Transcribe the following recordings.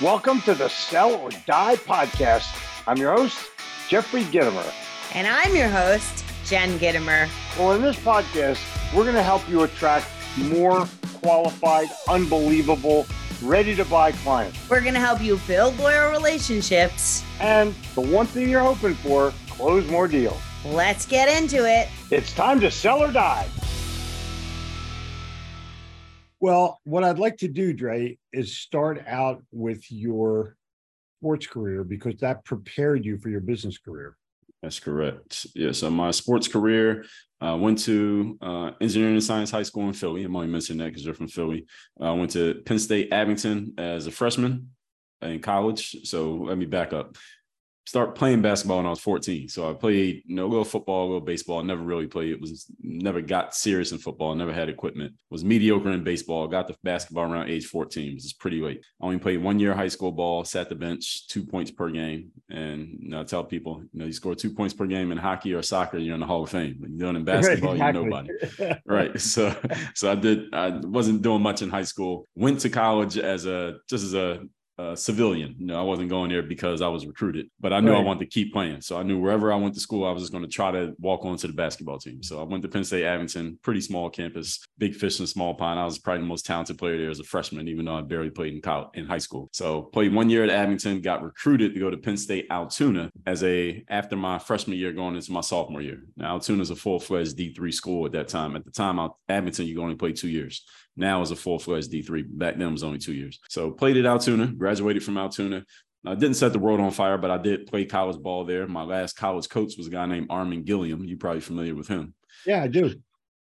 Welcome to the Sell or Die podcast. I'm your host, Jeffrey Gitomer. And I'm your host, Jen Gitomer. Well, in this podcast, we're going to help you attract more qualified, unbelievable, ready to buy clients. We're going to help you build loyal relationships. And the one thing you're hoping for, close more deals. Let's get into it. It's time to sell or die. Well, what I'd like to do, Dre, is start out with your sports career because that prepared you for your business career. That's correct. Yeah. So my sports career, I uh, went to uh, Engineering and Science High School in Philly. I'm only mentioning that because you're from Philly. I uh, went to Penn State Abington as a freshman in college. So let me back up start playing basketball when I was 14. So I played, you know, a little football, a little baseball. I never really played. It was never got serious in football. never had equipment. Was mediocre in baseball. Got the basketball around age 14. It was pretty late. I only played one year high school ball, sat the bench, two points per game. And you know, I tell people, you know, you score two points per game in hockey or soccer, you're in the Hall of Fame. When you're doing in basketball, exactly. you're nobody. right. So so I did I wasn't doing much in high school. Went to college as a just as a uh, civilian. You know, I wasn't going there because I was recruited, but I knew right. I wanted to keep playing. So I knew wherever I went to school, I was just going to try to walk onto the basketball team. So I went to Penn State Abington, pretty small campus, big fish in a small pond. I was probably the most talented player there as a freshman, even though I barely played in college, in high school. So played one year at Abington, got recruited to go to Penn State Altoona as a after my freshman year going into my sophomore year. Now Altoona is a full fledged D three school at that time. At the time, Abington you only play two years now is a full fledged D3. Back then was only two years. So played at Altoona, graduated from Altoona. I didn't set the world on fire, but I did play college ball there. My last college coach was a guy named Armen Gilliam. You're probably familiar with him. Yeah, I do.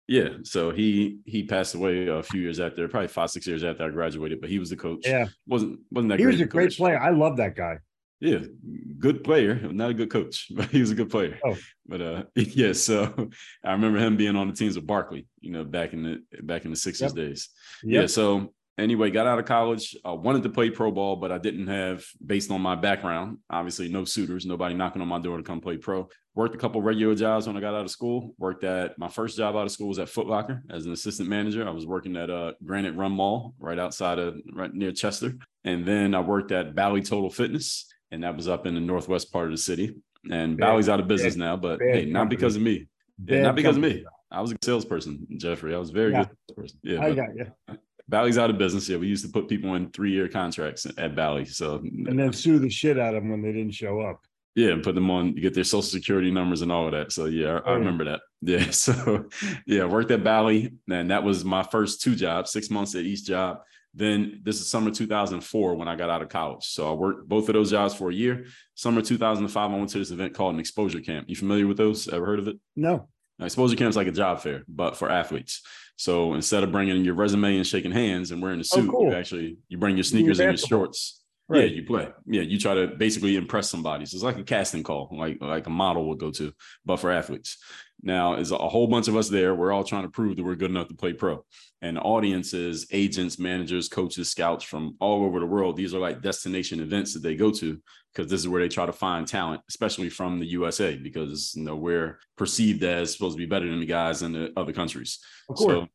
Yeah, so he he passed away a few years after, probably five six years after I graduated. But he was the coach. Yeah, wasn't wasn't that? He was a great player. I love that guy. Yeah, good player, not a good coach, but he was a good player. Oh. But uh, yeah, so I remember him being on the teams with Barkley, you know, back in the back in the Sixers yep. days. Yep. Yeah, so anyway, got out of college. I wanted to play pro ball, but I didn't have, based on my background, obviously no suitors, nobody knocking on my door to come play pro. Worked a couple regular jobs when I got out of school. Worked at my first job out of school was at Foot Locker as an assistant manager. I was working at uh, Granite Run Mall right outside of right near Chester, and then I worked at Bally Total Fitness and that was up in the northwest part of the city. And bad, Bally's out of business bad, now, but hey, not because of me. Yeah, not because company. of me. I was a salesperson, Jeffrey. I was very yeah. good person. Yeah, I got you. Bally's out of business. Yeah, we used to put people in three-year contracts at Bally. So and then sue the shit out of them when they didn't show up. Yeah, and put them on, you get their social security numbers and all of that. So yeah, I, I remember that. Yeah. So yeah, worked at Bally, and that was my first two jobs, six months at each job. Then this is summer 2004 when I got out of college. So I worked both of those jobs for a year. Summer 2005, I went to this event called an exposure camp. You familiar with those? Ever heard of it? No. Now, exposure camp is like a job fair, but for athletes. So instead of bringing your resume and shaking hands and wearing a oh, suit, oh, cool. you actually you bring your sneakers and your shorts. Right. Yeah, you play. Yeah, you try to basically impress somebody. So it's like a casting call, like like a model would go to, but for athletes. Now, is a whole bunch of us there. We're all trying to prove that we're good enough to play pro. And audiences, agents, managers, coaches, scouts from all over the world. These are like destination events that they go to because this is where they try to find talent, especially from the USA, because you know we're perceived as supposed to be better than the guys in the other countries. Of course. So,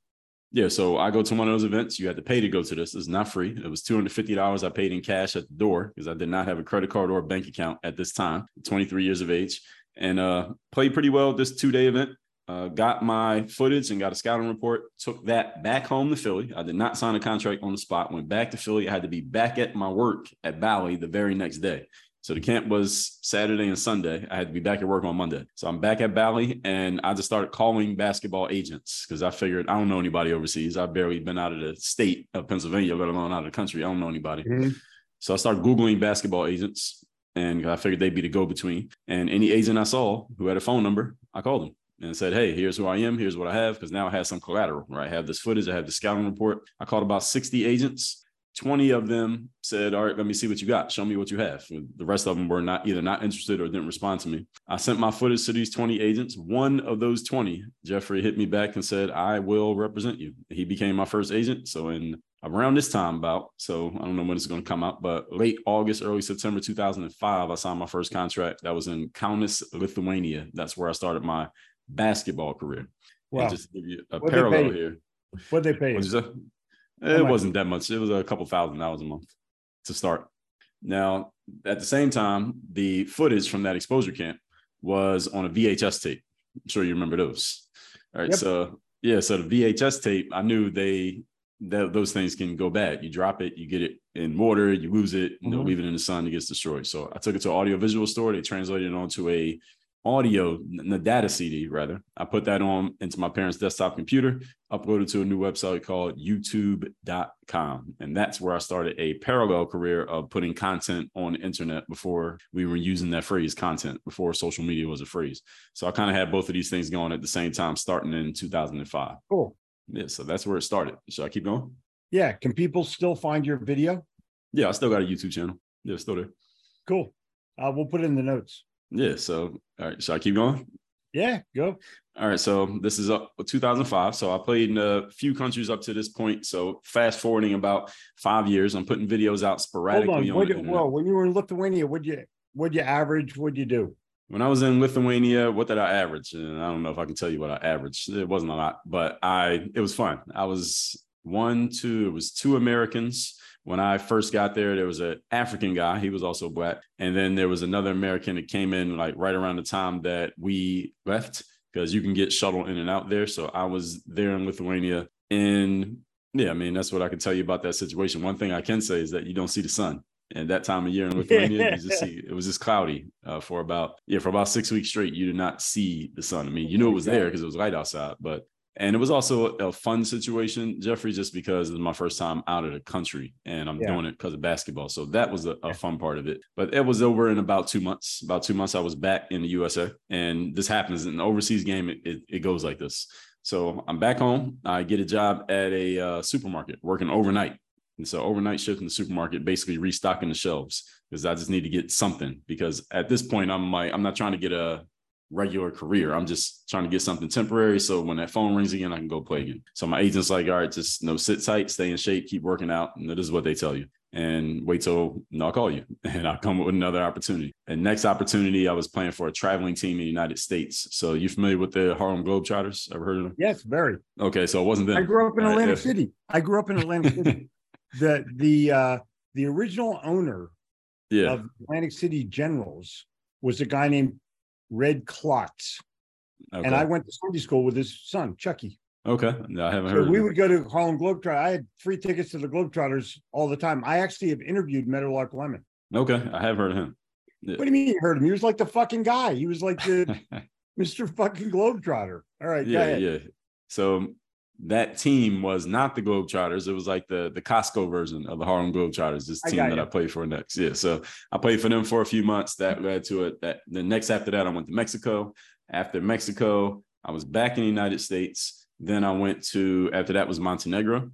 yeah, so I go to one of those events. You had to pay to go to this. It's not free. It was two hundred fifty dollars. I paid in cash at the door because I did not have a credit card or a bank account at this time. Twenty three years of age and uh, played pretty well this two day event. Uh, got my footage and got a scouting report. Took that back home to Philly. I did not sign a contract on the spot. Went back to Philly. I had to be back at my work at Bally the very next day. So the camp was Saturday and Sunday. I had to be back at work on Monday. So I'm back at Bally and I just started calling basketball agents because I figured I don't know anybody overseas. I've barely been out of the state of Pennsylvania, let alone out of the country. I don't know anybody. Mm-hmm. So I started Googling basketball agents and I figured they'd be the go between. And any agent I saw who had a phone number, I called them and said, Hey, here's who I am. Here's what I have. Because now I have some collateral, right? I have this footage. I have the scouting report. I called about 60 agents. 20 of them said, All right, let me see what you got. Show me what you have. The rest of them were not either not interested or didn't respond to me. I sent my footage to these 20 agents. One of those 20, Jeffrey hit me back and said, I will represent you. He became my first agent. So in around this time about so i don't know when it's going to come out but late august early september 2005 i signed my first contract that was in kaunas lithuania that's where i started my basketball career wow. And just to give you a What'd parallel here what they pay it wasn't that much it was a couple thousand dollars a month to start Now, at the same time, the footage from that exposure camp was on a VHS tape. I'm sure you remember those. All right. Yep. So yeah, so the VHS tape, I knew they that those things can go bad. You drop it, you get it in water, you lose it, and they'll Mhm. leave it in the sun, it gets destroyed. So I took it to an audio visual store. They translated it onto a audio, the data CD rather. I put that on into my parents' desktop computer, uploaded to a new website called youtube.com. And that's where I started a parallel career of putting content on the internet before we were using that phrase content, before social media was a phrase. So I kind of had both of these things going at the same time, starting in 2005. Cool. Yeah, so that's where it started. Should I keep going? Yeah. Can people still find your video? Yeah, I still got a YouTube channel. Yeah, still there. Cool. Uh, we'll put it in the notes. Yeah. So, all right. Should I keep going? Yeah, go. All right. So this is uh, up 2005. So I played in a few countries up to this point. So fast forwarding about five years, I'm putting videos out Hold sporadically on. on, you, well, when you were in Lithuania, what'd you what'd you average? What'd you do? When I was in Lithuania, what did I average? And I don't know if I can tell you what I averaged. It wasn't a lot, but I it was fun. I was one, two, it was two Americans. When I first got there, there was an African guy. He was also black. And then there was another American that came in like right around the time that we left because you can get shuttle in and out there. So I was there in Lithuania. And yeah, I mean, that's what I can tell you about that situation. One thing I can say is that you don't see the sun. And that time of year in Lithuania, you just see it was just cloudy uh, for about yeah for about six weeks straight. You did not see the sun. I mean, you knew it was there because it was light outside, but and it was also a fun situation, Jeffrey, just because it was my first time out of the country and I'm Yeah. doing it because of basketball. So that was a, a fun part of it. But it was over in about two months. About two months, I was back in the USA, and this happens in an overseas game. It, it, it goes like this. So I'm back home. I get a job at a uh, supermarket working overnight. And so overnight shift in the supermarket, basically restocking the shelves because I just need to get something. Because at this point, I'm like, I'm not trying to get a regular career. I'm just trying to get something temporary. So when that phone rings again, I can go play again. So my agent's like, all right, just you know, sit tight, stay in shape, keep working out. And this is what they tell you. And wait till you know, I'll call you and I'll come up with another opportunity. And next opportunity, I was playing for a traveling team in the United States. So you familiar with the Harlem Globetrotters? Ever heard of them? Yes, very. Okay, so it wasn't them. I grew up in Uh, Atlantic if- City. I grew up in Atlantic City. the the uh the original owner Yeah. of Atlantic City Generals was a guy named Red Klotz. Okay. And I went to Sunday school with his son, Chucky. okay. No, I haven't So heard. we would go to Harlem Globetrotter. I had free tickets to the Globetrotters all the time. I actually have interviewed Meadowlark Lemon. Okay, I have heard of him. What do you mean you heard him? He was like the fucking guy. He was like the Mr. fucking Globetrotter. All right, yeah, yeah. So that team was not the Globetrotters. It was like the the Costco version of the Harlem Globetrotters. This team got that. I played for next. Yeah. So I played for them for a few months. That led to it. That the next after that, I went to Mexico. After Mexico, I was back in the United States. Then I went to after that was Montenegro.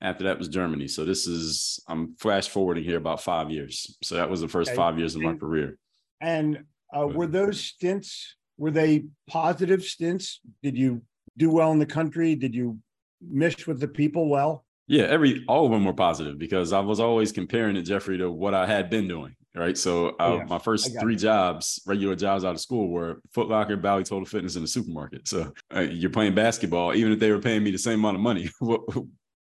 After that was Germany. So this is I'm flash forwarding here about five years. So that was the first Okay. five years of my career. And uh, were those stints, were they positive stints? Did you do well in the country? Did you mesh with the people well? Yeah, every all of them were positive because I was always comparing it, Jeffrey, to what I had been doing. Right. So uh, Oh, yeah. my first three jobs, regular jobs out of school, were Foot Locker, Bally Total Fitness, and the supermarket. So uh, you're playing basketball, even if they were paying me the same amount of money. What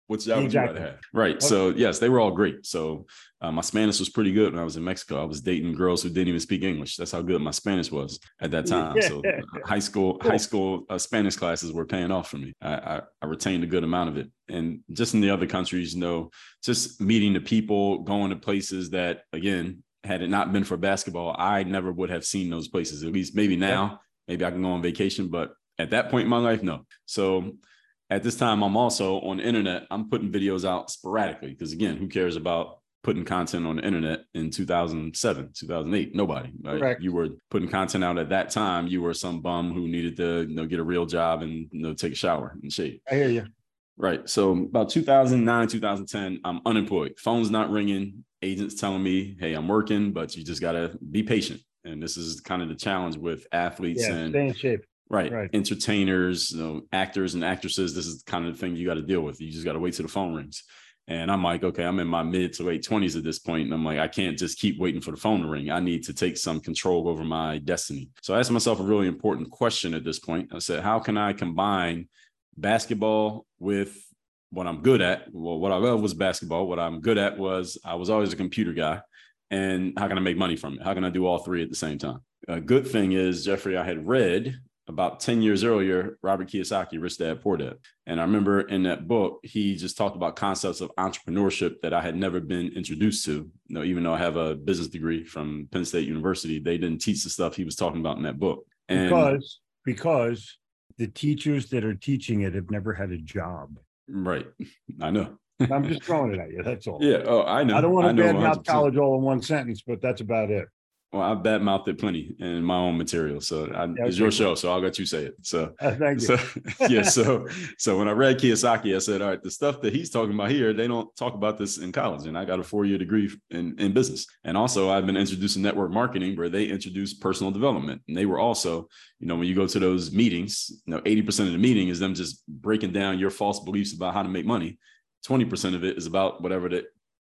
what job would you Exactly. rather have? Right. So yes, they were all great. So uh, my Spanish was pretty good when I was in Mexico. I was dating girls who didn't even speak English. That's how good my Spanish was at that time. So Yeah. uh, high school Cool. high school uh, Spanish classes were paying off for me. I, I I retained a good amount of it, and just in the other countries, you know, just meeting the people, going to places that again, had it not been for basketball, I never would have seen those places. At least maybe now, maybe I can go on vacation, but at that point in my life, no. So at this time, I'm also on the internet. I'm putting videos out sporadically because again, who cares about putting content on the internet in 2007, 2008? Nobody. Right? You were putting content out at that time. You were some bum who needed to you know, get a real job and you know, take a shower and shave. I hear you. Right. So about 2009, 2010, I'm unemployed. Phone's not ringing. Agents telling me, hey, I'm working, but you just got to be patient. And this is kind of the challenge with athletes Yeah, and stay in shape. Right, Right. entertainers, you know, actors and actresses. This is the kind of the thing you got to deal with. You just got to wait till the phone rings. And I'm like, okay, I'm in my mid to late 20s at this point, And I'm like, I can't just keep waiting for the phone to ring. I need to take some control over my destiny. So I asked myself a really important question at this point. I said, how can I combine basketball with what I'm good at? Well, what I love was basketball. What I'm good at was I was always a computer guy. and how can I make money from it? How can I do all three at the same time? A good thing is, Jeffrey, I had read about 10 years earlier, Robert Kiyosaki, Rich Dad Poor Dad. And I remember in that book, he just talked about concepts of entrepreneurship that I had never been introduced to. You know, even though I have a business degree from Penn State University, they didn't teach the stuff he was talking about in that book. And because because the teachers that are teaching it have never had a job. Right. I know. I'm just throwing it at you. That's all. Yeah. Oh, I know. I don't want to badmouth college all in one sentence, but that's about it. Well, I've badmouthed it plenty in my own material. So I, yeah, it's your show. So I'll let you say it. So, uh, thank you. So, yeah. So, so when I read Kiyosaki, I said, all right, the stuff that he's talking about here, they don't talk about this in college. And I got a four year degree in, in business. And also, I've been introduced introducing network marketing where they introduce personal development. And they were also, you know, when you go to those meetings, you know, 80% of the meeting is them just breaking down your false beliefs about how to make money. 20% of it is about whatever that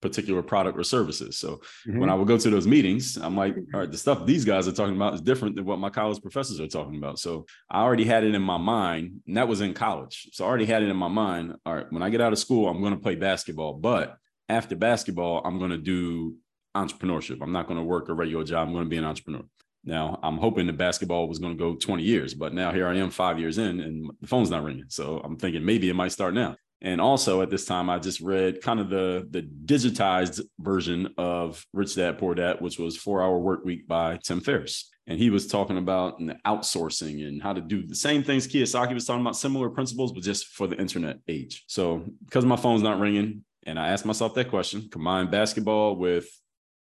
particular product or services. So mm-hmm. when I would go to those meetings, I'm like, all right, the stuff these guys are talking about is different than what my college professors are talking about. So I already had it in my mind, and that was in college. So I already had it in my mind. All right, when I get out of school, I'm going to play basketball. But after basketball, I'm going to do entrepreneurship. I'm not going to work a regular job. I'm going to be an entrepreneur. Now I'm hoping the basketball was going to go 20 years, but now here I am five years in and the phone's not ringing. So I'm thinking maybe it might start now. And also at this time, I just read kind of the the digitized version of Rich Dad Poor Dad, which was Four Hour Work Week by Tim Ferriss. And he was talking about outsourcing and how to do the same things Kiyosaki was talking about, similar principles, but just for the internet age. So because my phone's not ringing, and I asked myself that question, combine basketball with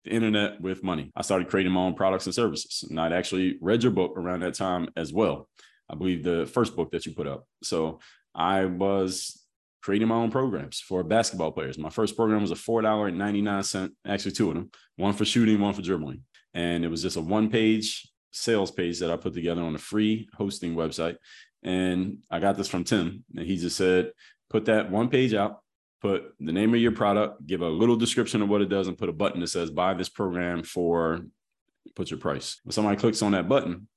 the internet with money. I started creating my own products and services. And I'd actually read your book around that time as well. I believe the first book that you put up. So I was creating my own programs for basketball players. My first program was a $4.99, actually two of them, one for shooting, one for dribbling. And it was just a one page sales page that I put together on a free hosting website. And I got this from Tim, and he just said, put that one page out, put the name of your product, give a little description of what it does, and put a button that says, buy this program for, put your price. When somebody clicks on that button,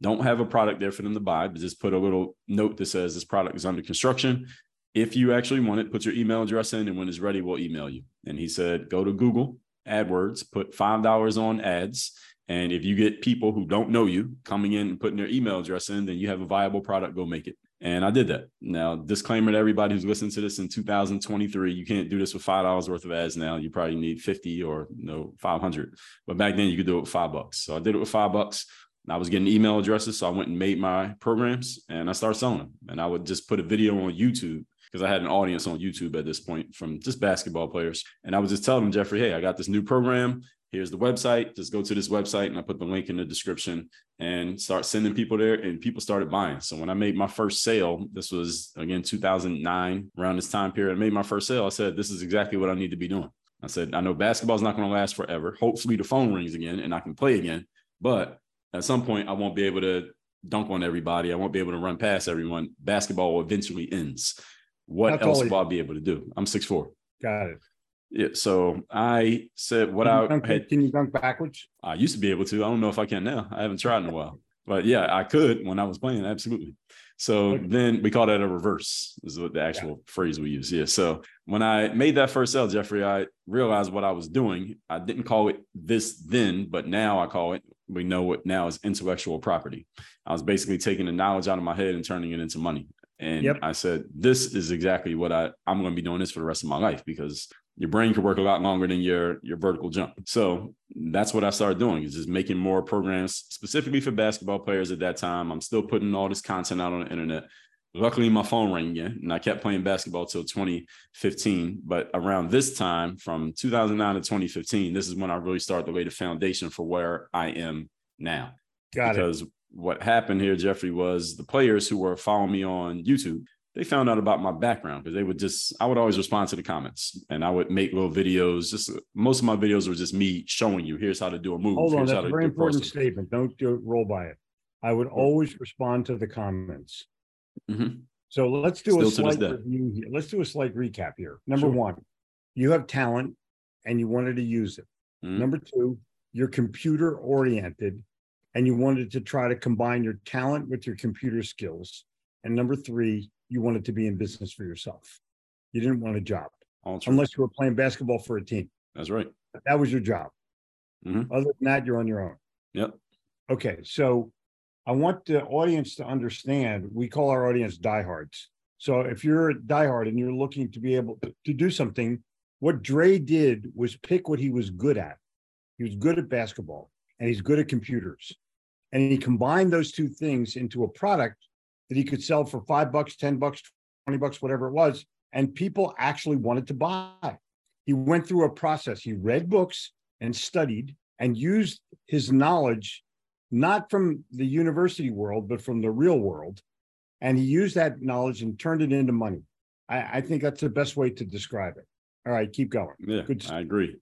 don't have a product there for them to buy, but just put a little note that says this product is under construction if you actually want it, put your email address in, and when it's ready, we'll email you. And he said, go to Google AdWords, put $5 on ads. And if you get people who don't know you coming in and putting their email address in, then you have a viable product, go make it. And I did that. Now, disclaimer to everybody who's listening to this in 2023, you can't do this with $5 worth of ads now. You probably need 50 or you know, 500. But back then you could do it with five bucks. So I did it with five bucks. I was getting email addresses. So I went and made my programs and I started selling them. And I would just put a video on YouTube because I had an audience on YouTube at this point from just basketball players. And I was just telling them, Jeffrey, hey, I got this new program. Here's the website. Just go to this website and I put the link in the description and start sending people there. And people started buying. So when I made my first sale, this was again 2009, around this time period, I made my first sale. I said, this is exactly what I need to be doing. I said, I know basketball's not going to last forever. Hopefully the phone rings again and I can play again. But at some point, I won't be able to dunk on everybody. I won't be able to run past everyone. Basketball eventually ends what else will I be able to do? I'm six four. Got it. Yeah. So I said what I dunk, had. Can you dunk backwards? I used to be able to. I don't know if I can now. I haven't tried in a while. But yeah, I could when I was playing. Absolutely. So okay. then we call that a reverse, is what the actual yeah. phrase we use. Yeah. So when I made that first sale, Jeffrey, I realized what I was doing. I didn't call it this then, but now I call it, we know what now is intellectual property. I was basically taking the knowledge out of my head and turning it into money. And yep. I said, this is exactly what I, I'm going to be doing this for the rest of my life because your brain could work a lot longer than your, your vertical jump. So that's what I started doing is just making more programs specifically for basketball players at that time. I'm still putting all this content out on the internet. Luckily, my phone rang again, and I kept playing basketball till 2015. But around this time, from 2009 to 2015, this is when I really started to lay the foundation for where I am now. Got because it what happened here, Jeffrey, was the players who were following me on YouTube, they found out about my background because they would just, I would always respond to the comments and I would make little videos. Just most of my videos were just me showing you, here's how to do a move. Hold on, that's a very important statement. Don't do, roll by it. I would always respond to the comments. Mm-hmm. So let's do Still a slight review here. Let's do a slight recap here. Number sure. one, you have talent and you wanted to use it. Mm-hmm. Number two, you're computer oriented and you wanted to try to combine your talent with your computer skills. And number three, you wanted to be in business for yourself. You didn't want a job unless you were playing basketball for a team. That's right. That was your job. Mm-hmm. Other than that, you're on your own. Yep. Okay. So I want the audience to understand we call our audience diehards. So if you're a diehard and you're looking to be able to do something, what Dre did was pick what he was good at. He was good at basketball and he's good at computers. And he combined those two things into a product that he could sell for five bucks, 10 bucks, 20 bucks, whatever it was. And people actually wanted to buy. He went through a process. He read books and studied and used his knowledge, not from the university world, but from the real world. And he used that knowledge and turned it into money. I, I think that's the best way to describe it. All right, keep going. Yeah, Good. I agree.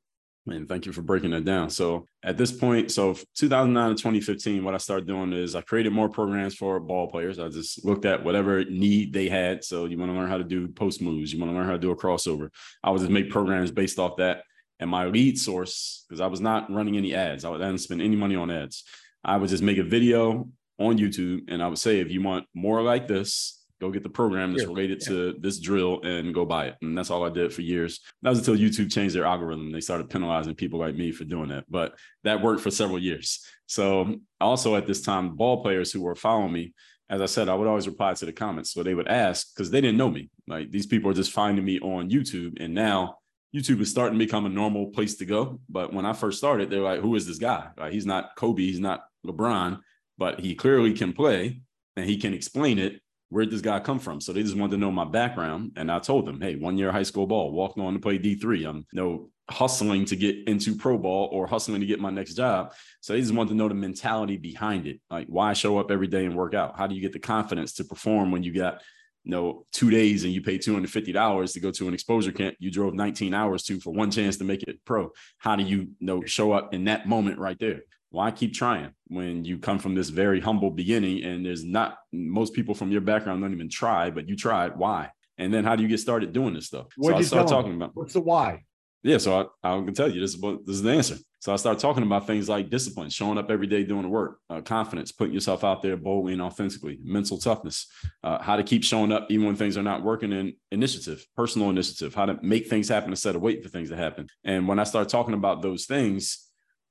And thank you for breaking that down. So at this point, so 2009 to 2015, what I started doing is I created more programs for ball players. I just looked at whatever need they had. So you want to learn how to do post moves, you want to learn how to do a crossover. I would just make programs based off that. And my lead source, because I was not running any ads, I didn't spend any money on ads. I would just make a video on YouTube and I would say, if you want more like this, go get the program that's related yeah. to this drill and go buy it. And that's all I did for years. That was until YouTube changed their algorithm. They started penalizing people like me for doing that. But that worked for several years. So um, also at this time, ball players who were following me, as I said, I would always reply to the comments. So they would ask because they didn't know me. Like these people are just finding me on YouTube. And now YouTube is starting to become a normal place to go. But when I first started, they're like, who is this guy? Like, he's not Kobe, he's not LeBron, but he clearly can play and he can explain it where'd this guy come from? So they just wanted to know my background. And I told them, hey, one year high school ball, walked on to play D3. I'm know hustling to get into pro ball or hustling to get my next job. So they just wanted to know the mentality behind it. Like why show up every day and work out? How do you get the confidence to perform when you got you know, two days and you pay $250 to go to an exposure camp you drove 19 hours to for one chance to make it pro. How do you, you know, show up in that moment right there? Why keep trying when you come from this very humble beginning and there's not most people from your background don't even try, but you tried. Why? And then how do you get started doing this stuff? What so I start talking about what's the why? Yeah, so I, I can tell you this is what this is the answer. So I start talking about things like discipline, showing up every day doing the work, uh, confidence, putting yourself out there boldly and authentically, mental toughness, uh, how to keep showing up even when things are not working, and initiative, personal initiative, how to make things happen instead of wait for things to happen. And when I start talking about those things,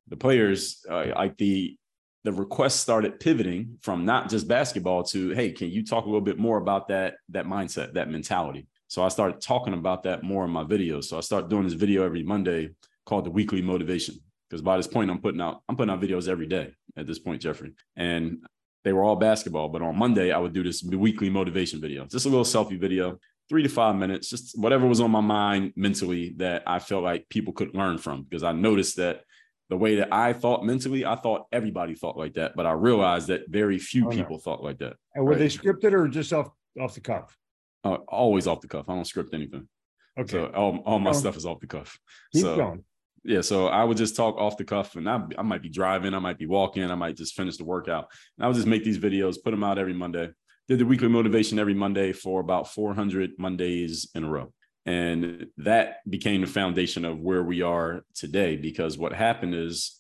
the players uh, like the the requests started pivoting from not just basketball to hey can you talk a little bit more about that that mindset that mentality? So i started talking about that more in my videos. So i started doing this video every monday called the weekly motivation because by this point i'm putting out i'm putting out videos every day at this point jeffrey. And they were all basketball but on monday i would do this weekly motivation video just a little selfie video three to five minutes just whatever was on my mind mentally that i felt like people could learn from because i noticed that the way that I thought mentally, I thought everybody thought like that, but I realized that very few oh, people no. thought like that. And were right? they scripted or just off off the cuff? Uh, always off the cuff. I don't script anything. Okay. So all, all my stuff is off the cuff. Keep so, going. Yeah, so I would just talk off the cuff, and I, I might be driving, I might be walking, I might just finish the workout, and I would just make these videos, put them out every Monday. Did the weekly motivation every Monday for about 400 Mondays in a row. And that became the foundation of where we are today because what happened is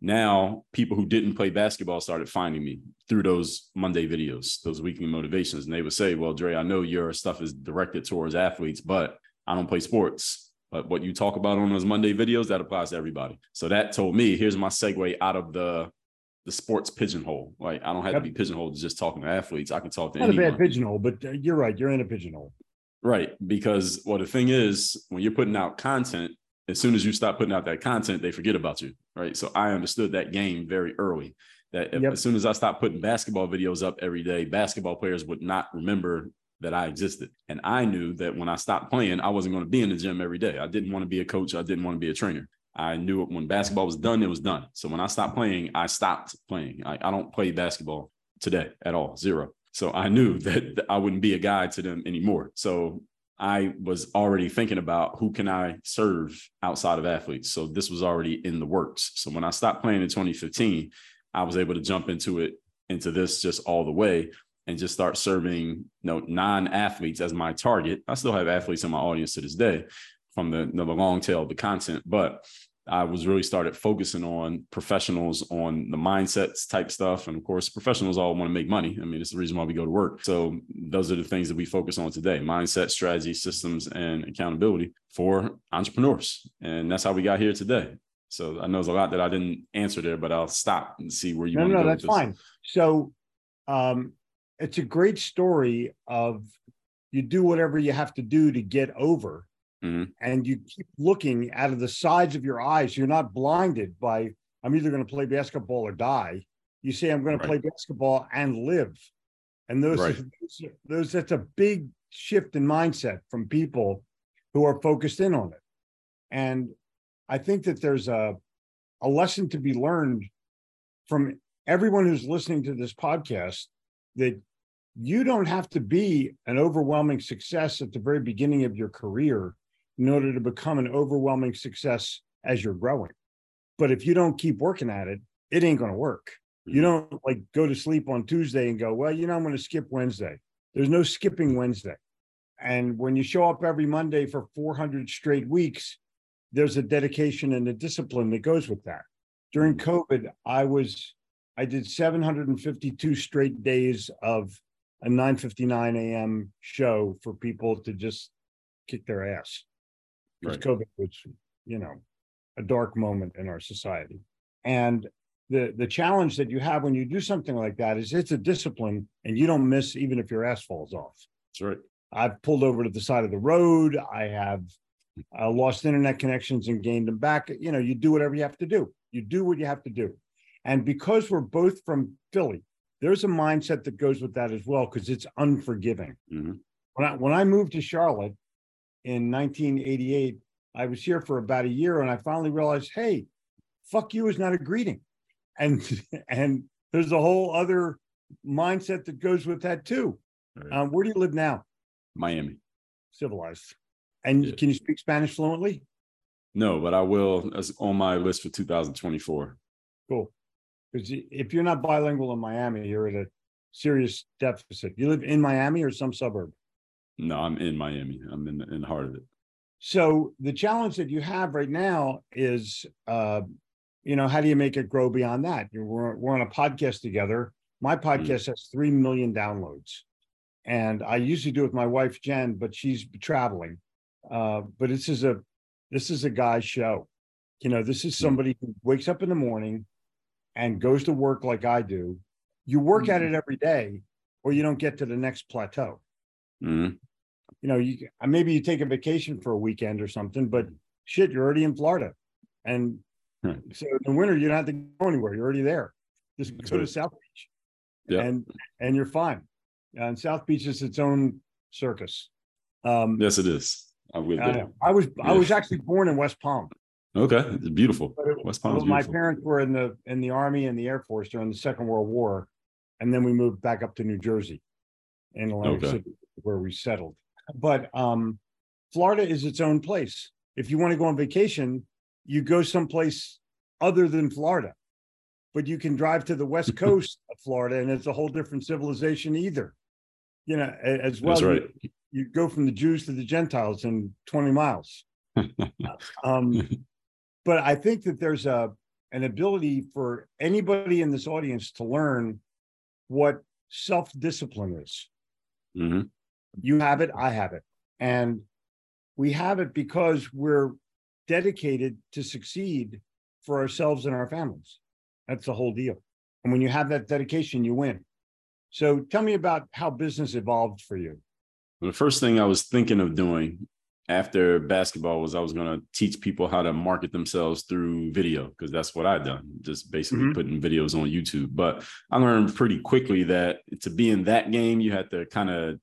now people who didn't play basketball started finding me through those Monday videos, those weekly motivations. And they would say, Well, Dre, I know your stuff is directed towards athletes, but I don't play sports. But what you talk about on those Monday videos, that applies to everybody. So that told me, here's my segue out of the the sports pigeonhole. Like I don't have yep. to be pigeonholed to just talking to athletes. I can talk to not anyone. a bad pigeonhole, but uh, you're right. You're in a pigeonhole. Right. Because well, the thing is, when you're putting out content, as soon as you stop putting out that content, they forget about you. Right. So I understood that game very early. That if, yep. as soon as I stopped putting basketball videos up every day, basketball players would not remember that I existed. And I knew that when I stopped playing, I wasn't going to be in the gym every day. I didn't want to be a coach. I didn't want to be a trainer. I knew it when basketball was done, it was done. So when I stopped playing, I stopped playing. I, I don't play basketball today at all, zero. So I knew that I wouldn't be a guide to them anymore. So I was already thinking about who can I serve outside of athletes. So this was already in the works. So when I stopped playing in 2015, I was able to jump into it, into this just all the way and just start serving you know non-athletes as my target. I still have athletes in my audience to this day from the, the long tail of the content, but I was really started focusing on professionals on the mindsets type stuff. And of course, professionals all want to make money. I mean, it's the reason why we go to work. So those are the things that we focus on today mindset, strategy, systems, and accountability for entrepreneurs. And that's how we got here today. So I know there's a lot that I didn't answer there, but I'll stop and see where you no, want no, to go. No, that's fine. So um, it's a great story of you do whatever you have to do to get over mm-hmm. and you keep looking out of the sides of your eyes you're not blinded by i'm either going to play basketball or die you say i'm going right. to play basketball and live and those, right. those, those that's a big shift in mindset from people who are focused in on it and i think that there's a a lesson to be learned from everyone who's listening to this podcast that you don't have to be an overwhelming success at the very beginning of your career in order to become an overwhelming success as you're growing. But if you don't keep working at it, it ain't going to work. You mm-hmm. don't like go to sleep on Tuesday and go, well, you know, I'm going to skip Wednesday. There's no skipping Wednesday. And when you show up every Monday for 400 straight weeks, there's a dedication and a discipline that goes with that. During mm-hmm. COVID, I was I did 752 straight days of a 9:59 a.m. show for people to just kick their ass because right. COVID was, you know, a dark moment in our society. And the the challenge that you have when you do something like that is it's a discipline, and you don't miss even if your ass falls off. That's right. I've pulled over to the side of the road. I have uh, lost internet connections and gained them back. You know, you do whatever you have to do. You do what you have to do. And because we're both from Philly, there's a mindset that goes with that as well because it's unforgiving. Mm-hmm. When I when I moved to Charlotte in 1988, I was here for about a year, and I finally realized, hey, fuck you is not a greeting, and and there's a whole other mindset that goes with that too. Right. Um, where do you live now? Miami. Civilized. And yeah. can you speak Spanish fluently? No, but I will. As on my list for 2024. Cool. Because if you're not bilingual in Miami, you're at a serious deficit. You live in Miami or some suburb? No, I'm in Miami. I'm in, in the heart of it. So the challenge that you have right now is, uh, you know, how do you make it grow beyond that? We're, we're on a podcast together. My mm-hmm. podcast mm. has 3 million downloads. And I usually do it with my wife, Jen, but she's traveling. Uh, but this is a this is a guy's show. You know, this is mm. somebody who wakes up in the morning, and goes to work like I do, you work mm-hmm. at it every day, or you don't get to the next plateau. Mm-hmm. You know, you maybe you take a vacation for a weekend or something, but shit, you're already in Florida, and right. so in the winter you don't have to go anywhere. You're already there. Just go to South Beach, yeah. and and you're fine. And South Beach is its own circus. Um, yes, it is. I, I, I was yeah. I was actually born in West Palm. Okay, it's beautiful. It, West Palm. Well, my parents were in the in the army and the air force during the Second World War, and then we moved back up to New Jersey, in Atlantic okay. City, where we settled. But um, Florida is its own place. If you want to go on vacation, you go someplace other than Florida, but you can drive to the west coast of Florida, and it's a whole different civilization either. You know, as well. That's right. You, you go from the Jews to the Gentiles in 20 miles. um, but I think that there's a an ability for anybody in this audience to learn what self discipline is. Mm-hmm. You have it, I have it, and we have it because we're dedicated to succeed for ourselves and our families. That's the whole deal. And when you have that dedication, you win. So tell me about how business evolved for you. Well, the first thing I was thinking of doing after basketball was I was going to teach people how to market themselves through video because that's what I'd done, just basically mm-hmm. putting videos on YouTube. But I learned pretty quickly that to be in that game, you had to kind of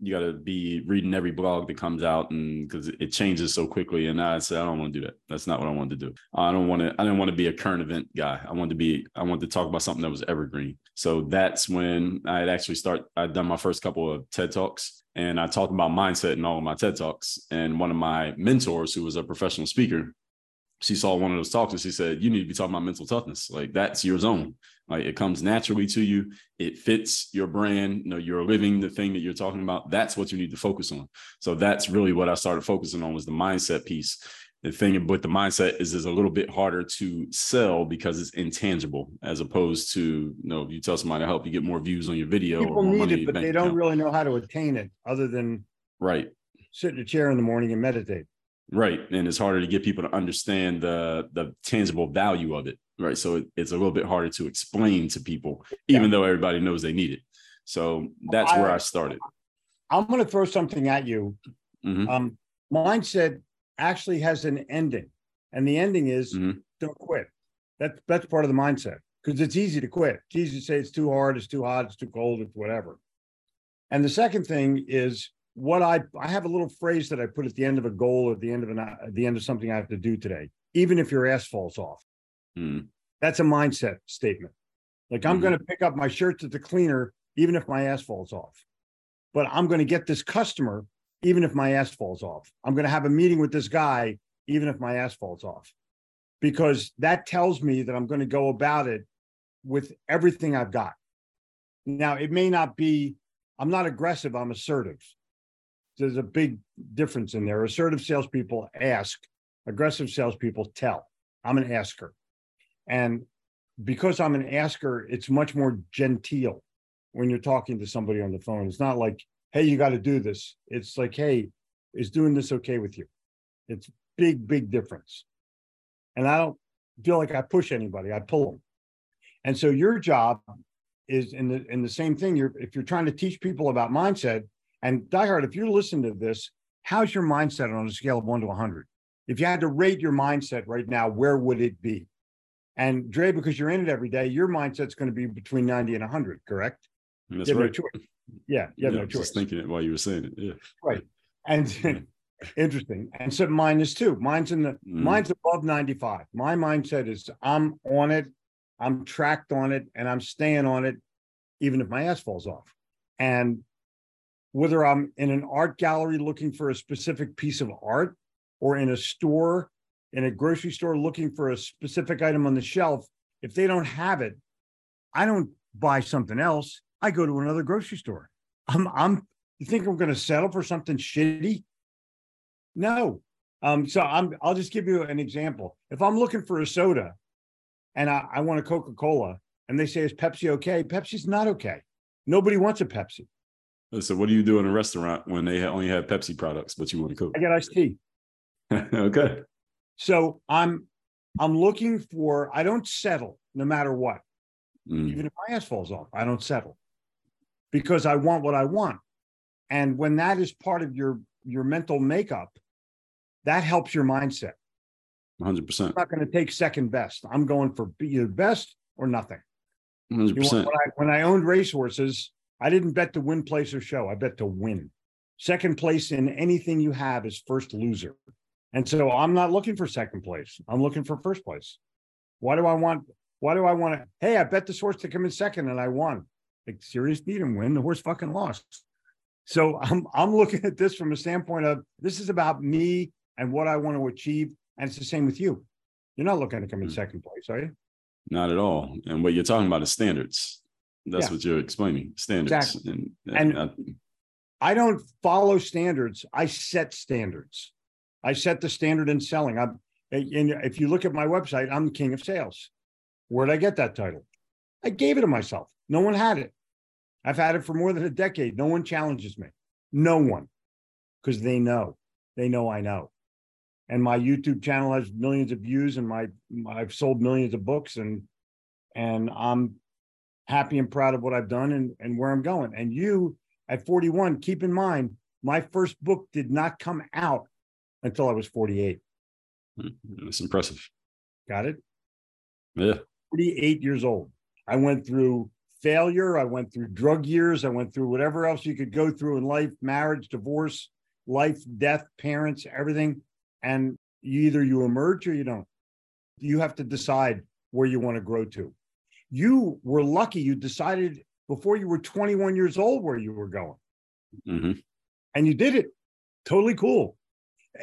you got to be reading every blog that comes out and because it changes so quickly and i said i don't want to do that that's not what i wanted to do i don't want to i didn't want to be a current event guy i wanted to be i wanted to talk about something that was evergreen so that's when i had actually start i'd done my first couple of ted talks and I talked about mindset in all of my TED Talks. And one of my mentors, who was a professional speaker, she saw one of those talks and she said, You need to be talking about mental toughness. Like that's your zone. Like it comes naturally to you. It fits your brand. You know, you're living the thing that you're talking about. That's what you need to focus on. So that's really what I started focusing on was the mindset piece the thing with the mindset is is a little bit harder to sell because it's intangible as opposed to you know if you tell somebody to help you get more views on your video people need it but they don't account. really know how to attain it other than right sit in a chair in the morning and meditate Right. And it's harder to get people to understand the the tangible value of it. Right. So it, it's a little bit harder to explain to people, even yeah. though everybody knows they need it. So that's I, where I started. I'm going to throw something at you. Mm-hmm. Um, mindset actually has an ending, and the ending is mm-hmm. don't quit. That's that's part of the mindset because it's easy to quit. It's easy to say it's too hard, it's too hot, it's too cold, it's whatever. And the second thing is what I I have a little phrase that I put at the end of a goal or at the end of an at the end of something I have to do today. Even if your ass falls off, mm. that's a mindset statement. Like I'm mm going to pick up my shirts at the cleaner even if my ass falls off. But I'm going to get this customer even if my ass falls off. I'm going to have a meeting with this guy even if my ass falls off. Because that tells me that I'm going to go about it with everything I've got. Now, it may not be, I'm not aggressive, I'm assertive. There's a big difference in there. Assertive salespeople ask, aggressive salespeople tell. I'm an asker. And because I'm an asker, it's much more genteel when you're talking to somebody on the phone. It's not like, hey, you got to do this. It's like, hey, is doing this okay with you? It's big, big difference. And I don't feel like I push anybody, I pull them. And so your job is in the in the same thing. You're if you're trying to teach people about mindset, and diehard, if you're listening to this, how's your mindset on a scale of one to 100? If you had to rate your mindset right now, where would it be? And Dre, because you're in it every day, your mindset's going to be between 90 and 100, correct? That's right. No choice. Yeah, you have yeah, no choice. Just thinking it while you were saying it. Yeah. Right. And interesting. And so mine is too. Mine's in the mm. mine's above 95. My mindset is I'm on it, I'm tracked on it, and I'm staying on it, even if my ass falls off. And whether I'm in an art gallery looking for a specific piece of art or in a store, in a grocery store looking for a specific item on the shelf, if they don't have it, I don't buy something else. I go to another grocery store. I'm, I'm, you think I'm going to settle for something shitty? No. Um, so I'm, I'll just give you an example. If I'm looking for a soda and I, I want a Coca Cola and they say, is Pepsi okay? Pepsi's not okay. Nobody wants a Pepsi. So what do you do in a restaurant when they only have Pepsi products, but you want to cook? I get iced tea. okay. So I'm I'm looking for. I don't settle no matter what. Mm. Even if my ass falls off, I don't settle because I want what I want. And when that is part of your your mental makeup, that helps your mindset. 100%. I'm not going to take second best. I'm going for either best or nothing. 100%. when, I, when I owned racehorses, I didn't bet to win, place, or show. I bet to win. Second place in anything you have is first loser. And so I'm not looking for second place. I'm looking for first place. Why do I want? Why do I want to? Hey, I bet this horse to come in second and I won. Like serious beat and win. The horse fucking lost. So I'm I'm looking at this from a standpoint of this is about me and what I want to achieve. And it's the same with you. You're not looking to come in mm-hmm. second place, are you? Not at all. And what you're talking about is standards. That's yeah. what you're explaining. Standards. Exactly. And, and, and I, I don't follow standards. I set standards. I set the standard in selling. I'm, and if you look at my website, I'm the king of sales. Where'd I get that title? I gave it to myself. No one had it. I've had it for more than a decade. No one challenges me. No one, because they know. They know I know. And my YouTube channel has millions of views, and my I've sold millions of books, and and I'm happy and proud of what I've done and, and where I'm going. And you at 41, keep in mind, my first book did not come out until I was 48. Mm-hmm. That's impressive. Got it? Yeah. 48 years old. I went through failure. I went through drug years. I went through whatever else you could go through in life marriage, divorce, life, death, parents, everything. And you either you emerge or you don't. You have to decide where you want to grow to you were lucky you decided before you were 21 years old where you were going. Mm-hmm. And you did it. Totally cool.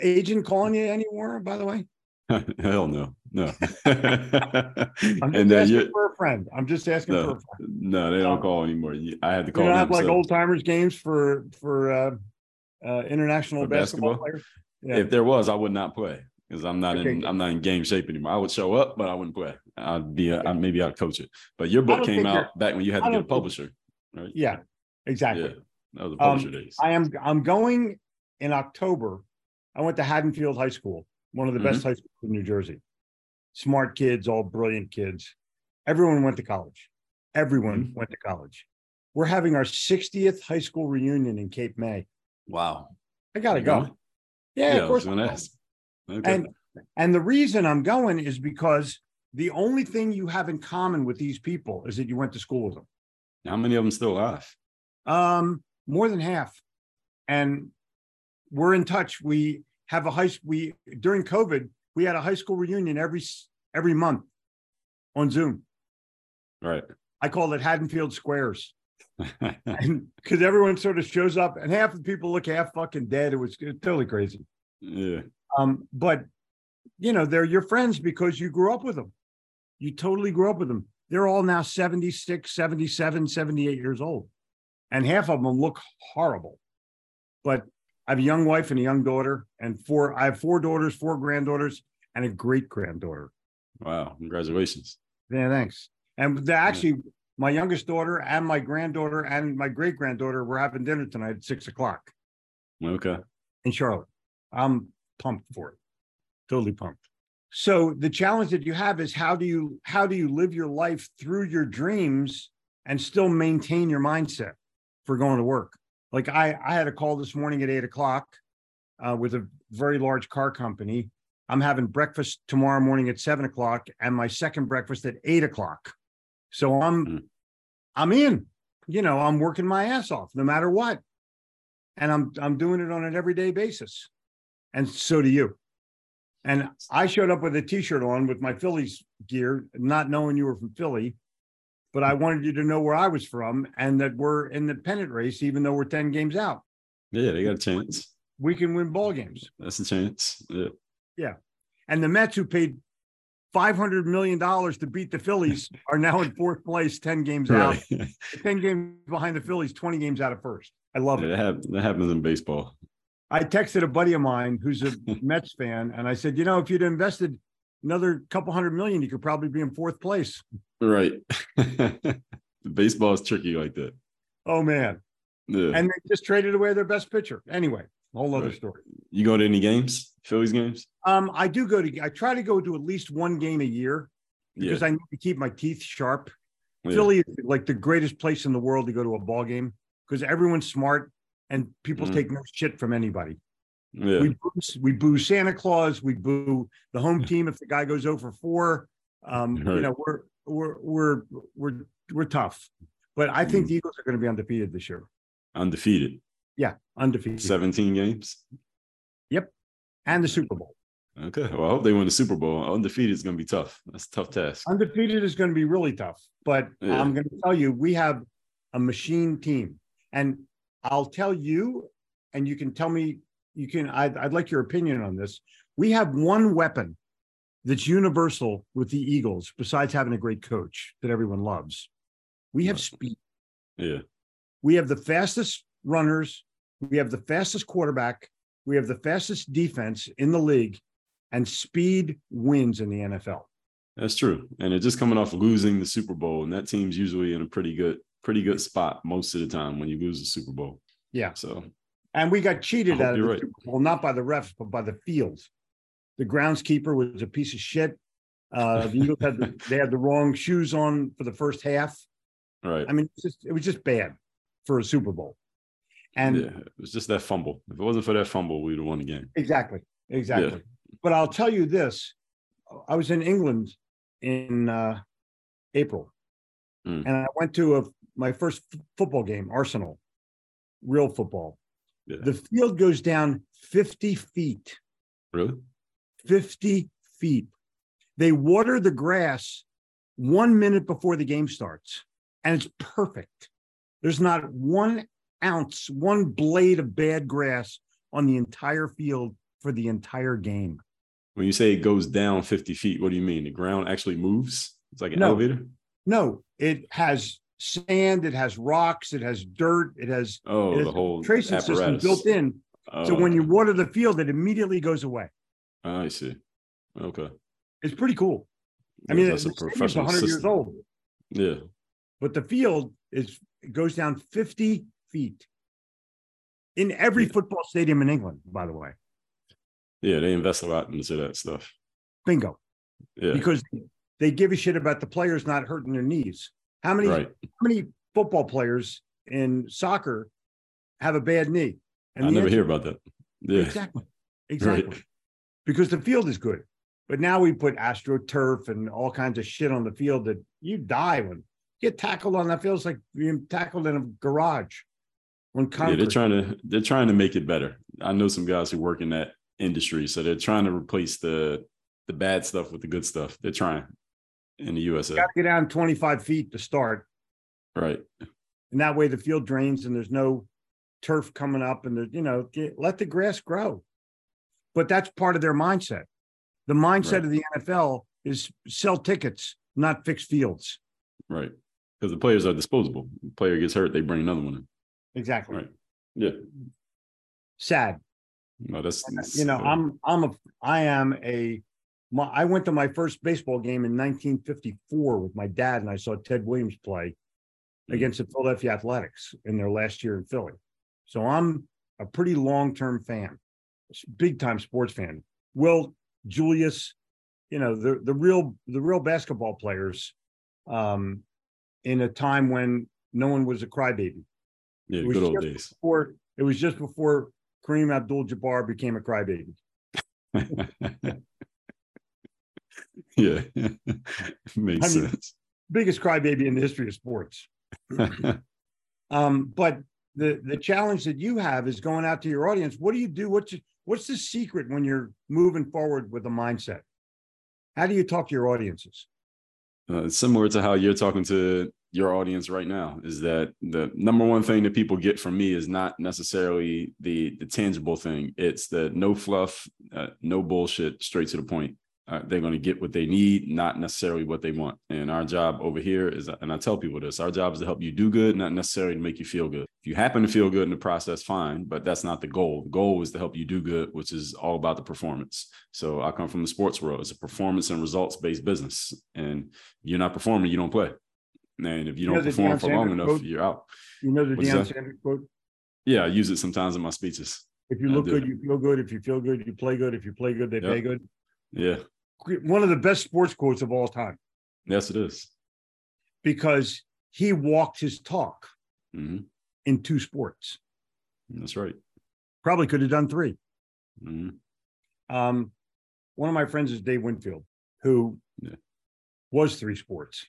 Agent calling you anymore, by the way? Hell no, no. I'm just asking for a friend. I'm just asking no, for a friend. No, they don't um, call anymore. I had to call. You don't have like so. old timers games for for uh, uh, international for basketball, basketball players. Yeah. If there was, I would not play because I'm not okay. in I'm not in game shape anymore. I would show up, but I wouldn't play. I'd be a, I, maybe I'd coach it. But your book came out back when you had to get a publisher, right? Yeah, exactly. Yeah, that was the publisher um, days. I am I'm going in October I went to Haddonfield High School, one of the mm-hmm. best high schools in New Jersey. Smart kids, all brilliant kids. Everyone went to college. Everyone mm-hmm. went to college. We're having our 60th high school reunion in Cape May. Wow. I gotta go. Yeah, yeah, of course. Okay. And and the reason I'm going is because the only thing you have in common with these people is that you went to school with them. How many of them still alive? Um, more than half. And we're in touch. We have a high we during COVID, we had a high school reunion every every month on Zoom. Right. I call it Haddonfield Squares. because everyone sort of shows up and half the people look half fucking dead. It was, it was totally crazy. Yeah. Um, but you know, they're your friends because you grew up with them. You totally grew up with them. They're all now 76, 77, 78 years old. And half of them look horrible. But I have a young wife and a young daughter, and four, I have four daughters, four granddaughters, and a great granddaughter. Wow. Congratulations. Yeah, thanks. And actually, yeah. my youngest daughter and my granddaughter and my great granddaughter were having dinner tonight at six o'clock. Okay. In Charlotte. I'm pumped for it. Totally pumped. So the challenge that you have is how do you how do you live your life through your dreams and still maintain your mindset for going to work? Like I, I had a call this morning at eight o'clock uh, with a very large car company. I'm having breakfast tomorrow morning at seven o'clock and my second breakfast at eight o'clock. So I'm mm. I'm in. You know, I'm working my ass off no matter what. And I'm I'm doing it on an everyday basis. And so do you. And I showed up with a t-shirt on with my Phillies gear, not knowing you were from Philly but I wanted you to know where I was from and that we're in the pennant race, even though we're 10 games out. Yeah, they got a chance. We can win ball games. That's a chance. Yeah. Yeah. And the Mets, who paid $500 million to beat the Phillies, are now in fourth place, 10 games out. 10 games behind the Phillies, 20 games out of first. I love yeah, it. That, that happens in baseball. I texted a buddy of mine who's a Mets fan, and I said, you know, if you'd invested another couple hundred million, you could probably be in fourth place. Right. Baseball is tricky like that. Oh man. Yeah. And they just traded away their best pitcher. Anyway, whole other right. story. You go to any games? Phillies games? Um, I do go to I try to go to at least one game a year because yeah. I need to keep my teeth sharp. Yeah. Philly is like the greatest place in the world to go to a ball game because everyone's smart and people mm-hmm. take no shit from anybody. Yeah. We boo, we boo Santa Claus. We boo the home team if the guy goes over four. Um, right. You know, we're we're we're we're we're tough, but I think mm. the Eagles are going to be undefeated this year. Undefeated. Yeah, undefeated. Seventeen games. Yep, and the Super Bowl. Okay, well, I hope they win the Super Bowl. Undefeated is going to be tough. That's a tough task. Undefeated is going to be really tough, but yeah. I'm going to tell you, we have a machine team, and I'll tell you, and you can tell me you can I'd, I'd like your opinion on this. We have one weapon that's universal with the eagles besides having a great coach that everyone loves. We have speed. Yeah. We have the fastest runners. We have the fastest quarterback. We have the fastest defense in the league and speed wins in the nfl that's true. And it's just coming off losing the super bowl and that team's usually in a pretty good pretty good spot most of the time when you lose the super bowl yeah so and we got cheated out at it. Right. Well, not by the refs, but by the field. The groundskeeper was a piece of shit. Uh, the Eagles had the, they had the wrong shoes on for the first half. Right. I mean, just, it was just bad for a Super Bowl. And yeah, it was just that fumble. If it wasn't for that fumble, we'd have won the game. Exactly. Exactly. Yeah. But I'll tell you this: I was in England in uh, April, mm. and I went to a my first f- football game, Arsenal, real football, yeah. The field goes down 50 feet. Really? 50 feet. They water the grass one minute before the game starts, and it's perfect. There's not one ounce, one blade of bad grass on the entire field for the entire game. When you say it goes down 50 feet, what do you mean? The ground actually moves? It's like an no, elevator? No, it has sand, it has rocks, it has dirt, it has, oh, it has the whole tracing apparatus. system built in. Oh. So when oh. you water the field, it immediately goes away. I see. Okay. It's pretty cool. I mean, it's a professional 100 system. years old. Yeah. But the field is it goes down 50 feet in every football stadium in England, by the way. Yeah, they invest a lot into that stuff. Bingo. Yeah. Because they give a shit about the players not hurting their knees. How many right. how many football players in soccer have a bad knee? And I never answer, hear about that. Yeah. Exactly. Exactly. Right. Because the field is good. But now we put astroturf and all kinds of shit on the field that you die when you get tackled on that field. It's like being tackled in a garage. When yeah, they're trying to they're trying to make it better. I know some guys who work in that industry, so they're trying to replace the the bad stuff with the good stuff. They're trying in the USA. Got to get down 25 feet to start. Right. And that way the field drains and there's no turf coming up and you know, get, let the grass grow. But that's part of their mindset. The mindset right. of the NFL is sell tickets, not fix fields. Right. Because the players are disposable. The player gets hurt, they bring another one in. Exactly. Right. Yeah. Sad. No, that's, that's you know, uh, I'm I'm a I am a my, I went to my first baseball game in 1954 with my dad, and I saw Ted Williams play mm-hmm. against the Philadelphia Athletics in their last year in Philly. So I'm a pretty long term fan, big time sports fan. Will Julius, you know the the real the real basketball players, um, in a time when no one was a crybaby. Yeah, good old days. Before, it was just before Kareem Abdul-Jabbar became a crybaby. yeah, makes I mean, sense. Biggest crybaby in the history of sports. um, but the the challenge that you have is going out to your audience. What do you do? What's what's the secret when you're moving forward with a mindset? How do you talk to your audiences? Uh, similar to how you're talking to your audience right now is that the number one thing that people get from me is not necessarily the the tangible thing it's the no fluff uh, no bullshit straight to the point uh, they're going to get what they need, not necessarily what they want. And our job over here is, and I tell people this, our job is to help you do good, not necessarily to make you feel good. If you happen to feel good in the process, fine, but that's not the goal. The goal is to help you do good, which is all about the performance. So I come from the sports world. It's a performance and results based business. And you're not performing, you don't play. And if you, you don't perform for long enough, quote? you're out. You know the Deion Sanders quote? Yeah, I use it sometimes in my speeches. If you look good, you feel good. If you feel good, you play good. If you play good, they yep. pay good. Yeah one of the best sports quotes of all time. Yes, it is. Because he walked his talk mm-hmm. in two sports. That's right. Probably could have done 3 mm-hmm. Um, one of my friends is Dave Winfield, who yeah. was three sports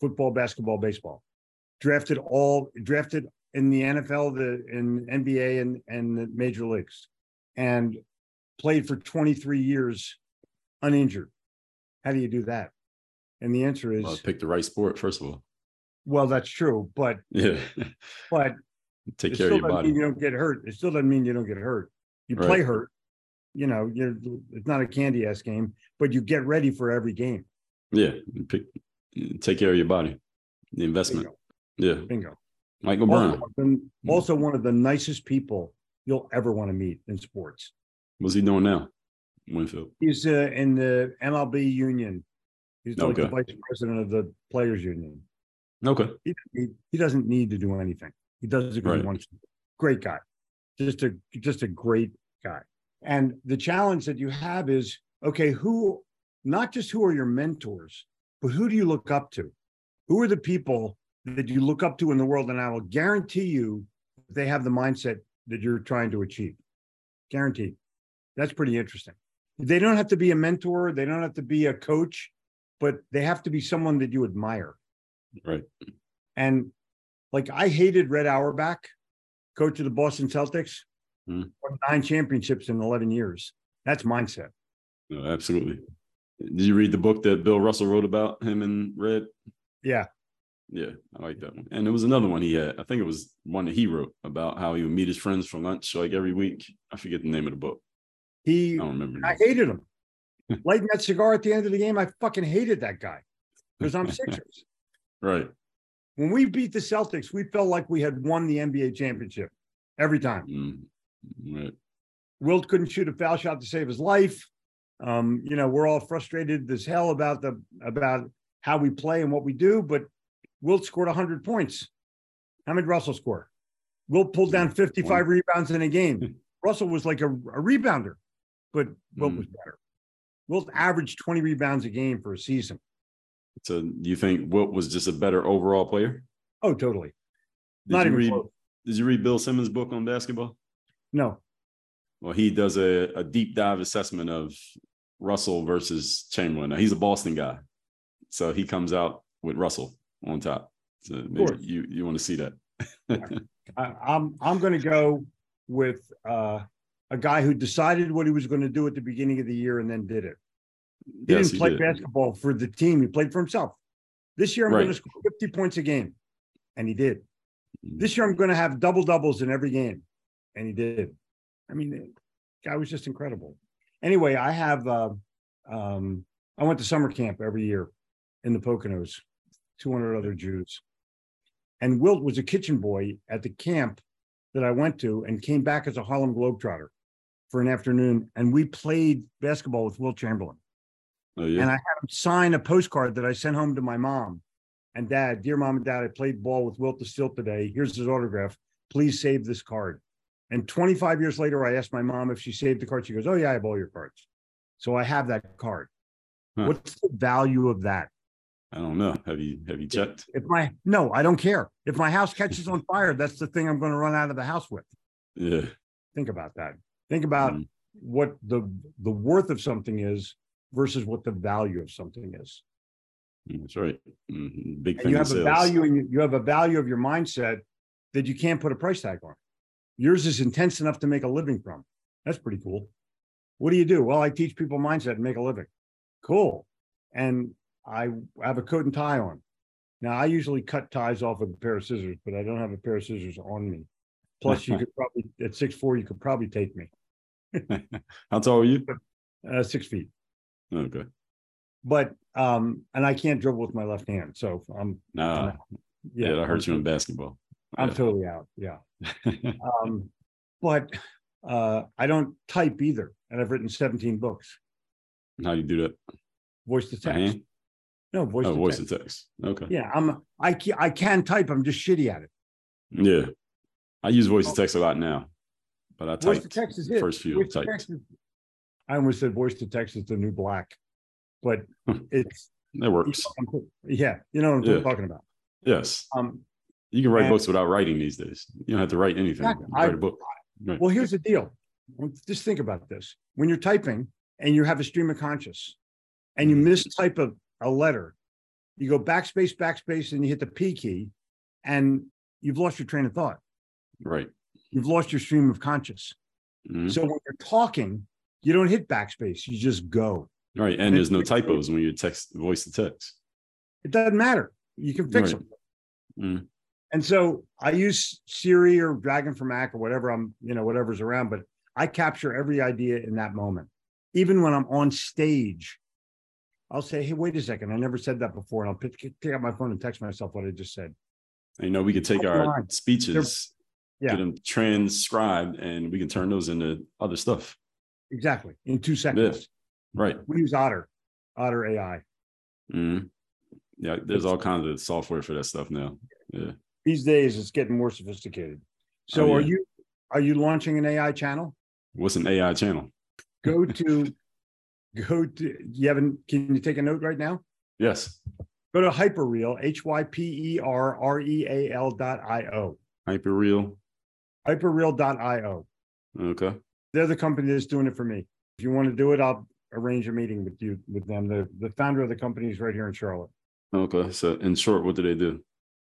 football, basketball, baseball. Drafted all drafted in the NFL, the in NBA and, and the major leagues, and played for 23 years uninjured. How do you do that? And the answer is well, pick the right sport, first of all. Well, that's true, but yeah, but take care of your body. you don't get hurt. It still doesn't mean you don't get hurt. You right. play hurt. You know, you're it's not a candy ass game, but you get ready for every game. Yeah, pick, take care of your body. The investment. Bingo. Yeah, bingo. Michael Brown. Also, also one of the nicest people you'll ever want to meet in sports. What's he doing now? Winfield? He's uh, in the MLB union. He's like okay. the vice president of the players union. Okay. He, he, he doesn't need to do anything. He does it because right. he wants to. Great guy. Just a just a great guy. And the challenge that you have is okay, who not just who are your mentors, but who do you look up to? Who are the people that you look up to in the world? And I will guarantee you they have the mindset that you're trying to achieve. Guaranteed. That's pretty interesting they don't have to be a mentor, they don't have to be a coach, but they have to be someone that you admire. Right. And like I hated Red Auerbach, coach of the Boston Celtics, mm. nine championships in 11 years. That's mindset. No, absolutely. Did you read the book that Bill Russell wrote about him and Red? Yeah. Yeah, I like that one. And there was another one he had. I think it was one that he wrote about how he would meet his friends for lunch like every week. I forget the name of the book. He, I, I hated him. Lighting that cigar at the end of the game, I fucking hated that guy because I'm Sixers. right. When we beat the Celtics, we felt like we had won the NBA championship every time. Mm, right. Wilt couldn't shoot a foul shot to save his life. Um, you know, we're all frustrated as hell about the about how we play and what we do, but Wilt scored 100 points. How many Russell score? Wilt pulled down 55 rebounds in a game. Russell was like a, a rebounder. But Wilt mm. was better. Wilt averaged 20 rebounds a game for a season. So you think Wilt was just a better overall player? Oh, totally. Did Not you read, close. Did you read Bill Simmons' book on basketball? No. Well, he does a, a deep dive assessment of Russell versus Chamberlain. Now, he's a Boston guy. So he comes out with Russell on top. So maybe you, you want to see that. I, I'm I'm going to go with uh, a guy who decided what he was going to do at the beginning of the year and then did it. He yes, didn't play he did. basketball for the team; he played for himself. This year, I'm right. going to score 50 points a game, and he did. Mm-hmm. This year, I'm going to have double doubles in every game, and he did. I mean, the guy was just incredible. Anyway, I have. Uh, um, I went to summer camp every year in the Poconos, 200 other Jews. And Wilt was a kitchen boy at the camp that I went to and came back as a Harlem Globetrotter for an afternoon. And we played basketball with Wilt Chamberlain. Oh, yeah. And I had him sign a postcard that I sent home to my mom and dad. Dear mom and dad, I played ball with Wilt the Stilt today. Here's his autograph. Please save this card. And 25 years later, I asked my mom if she saved the card. She goes, Oh, yeah, I have all your cards. So I have that card. Huh. What's the value of that? I don't know. Have you have you checked? If my no, I don't care. If my house catches on fire, that's the thing I'm going to run out of the house with. Yeah. Think about that. Think about mm. what the the worth of something is versus what the value of something is. Mm, that's right. Mm-hmm. Big thing. You have a value and you have a value of your mindset that you can't put a price tag on. Yours is intense enough to make a living from. That's pretty cool. What do you do? Well, I teach people mindset and make a living. Cool. And I have a coat and tie on. Now I usually cut ties off with a pair of scissors, but I don't have a pair of scissors on me. Plus, you could probably at six four, you could probably take me. How tall are you? Uh, six feet. Okay. But um, and I can't dribble with my left hand, so I'm. Nah. I'm yeah, yeah, that hurts you in basketball. I'm yeah. totally out. Yeah. um, but uh, I don't type either, and I've written 17 books. How do you do that? Voice to text. No, voice. Oh, to voice text. to text. Okay. Yeah, I'm. I can, I can type. I'm just shitty at it. Yeah, I use voice to text a lot now, but I type text is it. first few voice typed. Is, I almost said voice to text is the new black, but it's that works. Yeah, you know what I'm yeah. talking about. Yes. Um, you can write books without writing these days. You don't have to write anything. Exactly. Write a book. Right. Well, here's the deal. Just think about this: when you're typing and you have a stream of conscious, and you mm-hmm. mistype a a letter, you go backspace, backspace, and you hit the P key, and you've lost your train of thought. Right. You've lost your stream of conscious. Mm-hmm. So when you're talking, you don't hit backspace, you just go. Right. And, and there's no typos when you text voice to text. It doesn't matter. You can fix right. them. Mm-hmm. And so I use Siri or Dragon for Mac or whatever I'm, you know, whatever's around, but I capture every idea in that moment. Even when I'm on stage I'll say, hey, wait a second. I never said that before. And I'll pick, pick up my phone and text myself what I just said. You know, we could take our speeches, yeah. get them transcribed, and we can turn those into other stuff. Exactly. In two seconds. Yeah. Right. We use Otter, Otter AI. Mm-hmm. Yeah, there's all kinds of software for that stuff now. Yeah. These days it's getting more sophisticated. So oh, yeah. are you are you launching an AI channel? What's an AI channel? Go to go to you haven't can you take a note right now yes go to hyperreal h-y-p-e-r-r-e-a-l dot i-o hyperreal hyperreal dot i-o okay they're the company that's doing it for me if you want to do it i'll arrange a meeting with you with them the the founder of the company is right here in charlotte okay so in short what do they do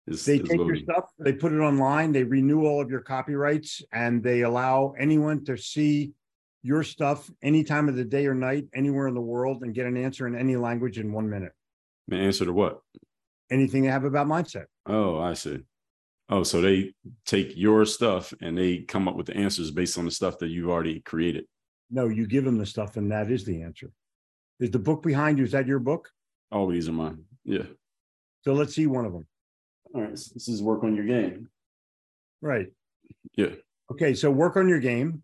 is, they take your stuff they put it online they renew all of your copyrights and they allow anyone to see your stuff any time of the day or night, anywhere in the world, and get an answer in any language in one minute. An answer to what? Anything they have about mindset. Oh, I see. Oh, so they take your stuff and they come up with the answers based on the stuff that you've already created. No, you give them the stuff, and that is the answer. Is the book behind you? Is that your book? Oh, these are mine. Yeah. So let's see one of them. All right. So this is work on your game. Right. Yeah. Okay. So work on your game.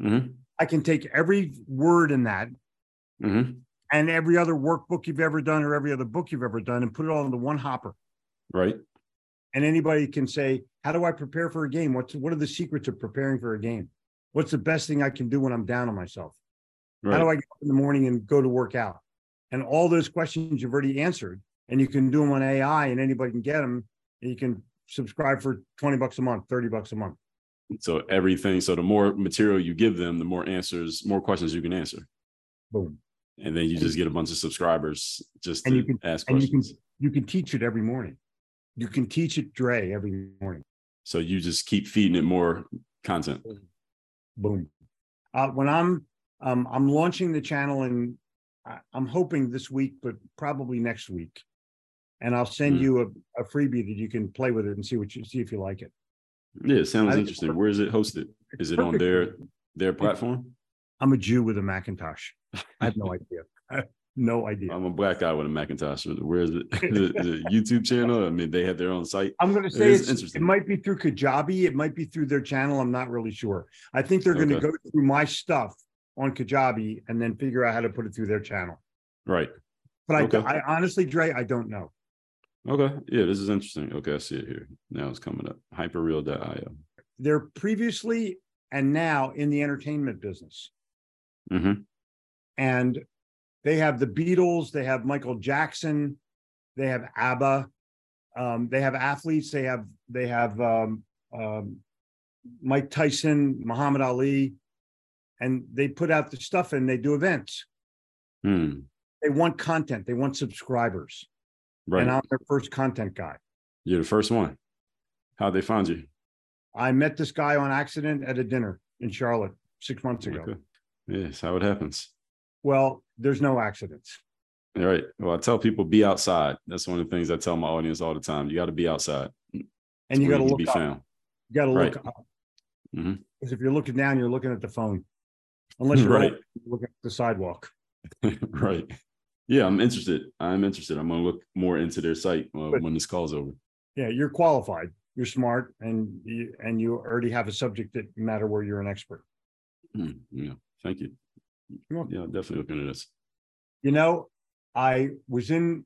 Mm-hmm. I can take every word in that mm-hmm. and every other workbook you've ever done or every other book you've ever done and put it all into one hopper. Right. And anybody can say, How do I prepare for a game? What's what are the secrets of preparing for a game? What's the best thing I can do when I'm down on myself? Right. How do I get up in the morning and go to work out? And all those questions you've already answered, and you can do them on AI, and anybody can get them. And you can subscribe for twenty bucks a month, thirty bucks a month. So everything. So the more material you give them, the more answers, more questions you can answer. Boom. And then you just get a bunch of subscribers just and you can, ask questions. And you can you can teach it every morning. You can teach it Dre every morning. So you just keep feeding it more content. Boom. Uh, when I'm um, I'm launching the channel and I'm hoping this week, but probably next week. And I'll send mm. you a, a freebie that you can play with it and see what you see if you like it. Yeah, it sounds I, interesting. Where is it hosted? Is it on their their platform? I'm a Jew with a Macintosh. I have no idea. no idea. I'm a black guy with a Macintosh. Where is it? the, the, YouTube channel? I mean, they have their own site. I'm going to say it it's, interesting. It might be through Kajabi. It might be through their channel. I'm not really sure. I think they're going to go through my stuff on Kajabi and then figure out how to put it through their channel. Right. But okay. I, I honestly, Dre, I don't know. Okay. Yeah, this is interesting. Okay, I see it here. Now it's coming up. Hyperreal.io. They're previously and now in the entertainment business. Mm-hmm. And they have the Beatles, they have Michael Jackson, they have ABBA, um, they have athletes, they have they have um, um, Mike Tyson, Muhammad Ali, and they put out the stuff and they do events. Hmm. They want content. They want subscribers. Right. And I'm their first content guy. You're the first one. How'd they find you? I met this guy on accident at a dinner in Charlotte six months ago. Okay. Yes, how it happens. Well, there's no accidents. All right. Well, I tell people be outside. That's one of the things I tell my audience all the time. You got to be outside. And you got to look be up. found. You got to look right. up. Mm-hmm. Because if you're looking down, you're looking at the phone. Unless you're right. looking at the sidewalk. right. Yeah, I'm interested. I'm interested. I'm gonna look more into their site uh, when this call's over. Yeah, you're qualified. You're smart, and you, and you already have a subject that matter where you're an expert. Mm, yeah, thank you. Yeah, definitely looking at this. You know, I was in.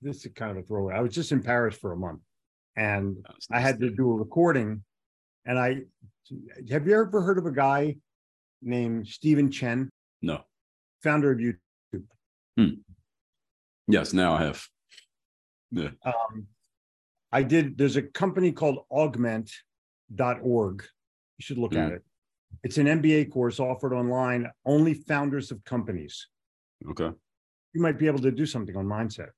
This is kind of a throwaway. I was just in Paris for a month, and nice I had to do a recording. And I have you ever heard of a guy named Stephen Chen? No. Founder of YouTube. Hmm. Yes, now I have. Yeah. Um, I did. There's a company called augment.org. You should look mm. at hmm. it. It's an MBA course offered online, only founders of companies. Okay. You might be able to do something on mindset.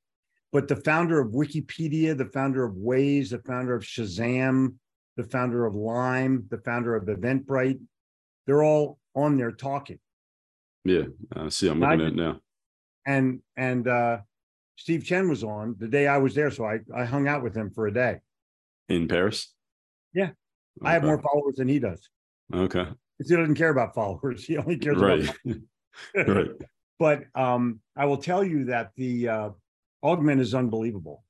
But the founder of Wikipedia, the founder of Waze, the founder of Shazam, the founder of Lime, the founder of Eventbrite, they're all on there talking. Yeah, I see. I'm looking at it now and and uh, Steve Chen was on the day I was there, so I I hung out with him for a day in Paris. Yeah, okay. I have more followers than he does. Okay, because he doesn't care about followers; he only cares right. about right. But um, I will tell you that the uh, Augment is unbelievable.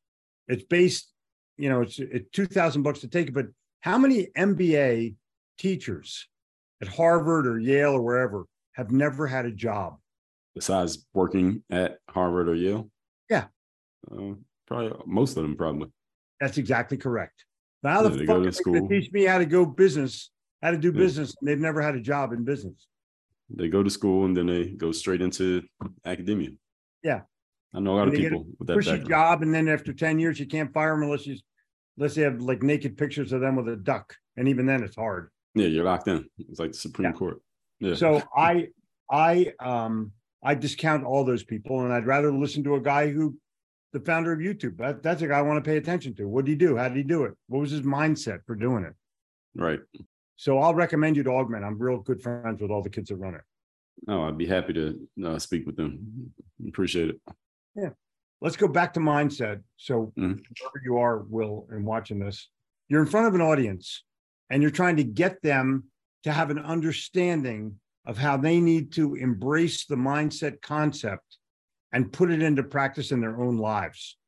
It's based, you know, it's it's two thousand bucks to take it, but how many MBA teachers at Harvard or Yale or wherever have never had a job? besides working at Harvard or Yale? Yeah. Uh, probably most of them, probably. That's exactly correct. Now, yeah, the fuck are they going to teach me how to go business, how to do yeah. business? they've never had a job in business. They go to school and then they go straight into academia. Yeah. I know a lot of people with that pushy job, and then after ten years, you can't fire them unless you unless they have like naked pictures of them with a duck, and even then, it's hard. Yeah, you're locked in. It's like the Supreme yeah. Court. Yeah. So I I um I discount all those people, and I'd rather listen to a guy who, the founder of YouTube. That, that's a guy I want to pay attention to. What did he do? How did he do it? What was his mindset for doing it? Right. So I'll recommend you to Augment. I'm real good friends with all the kids that run it. Oh, I'd be happy to uh, speak with them. Appreciate it. Yeah. Let's go back to mindset. So mm-hmm. wherever you are, Will, and watching this, you're in front of an audience and you're trying to get them to have an understanding of how they need to embrace the mindset concept and put it into practice in their own lives.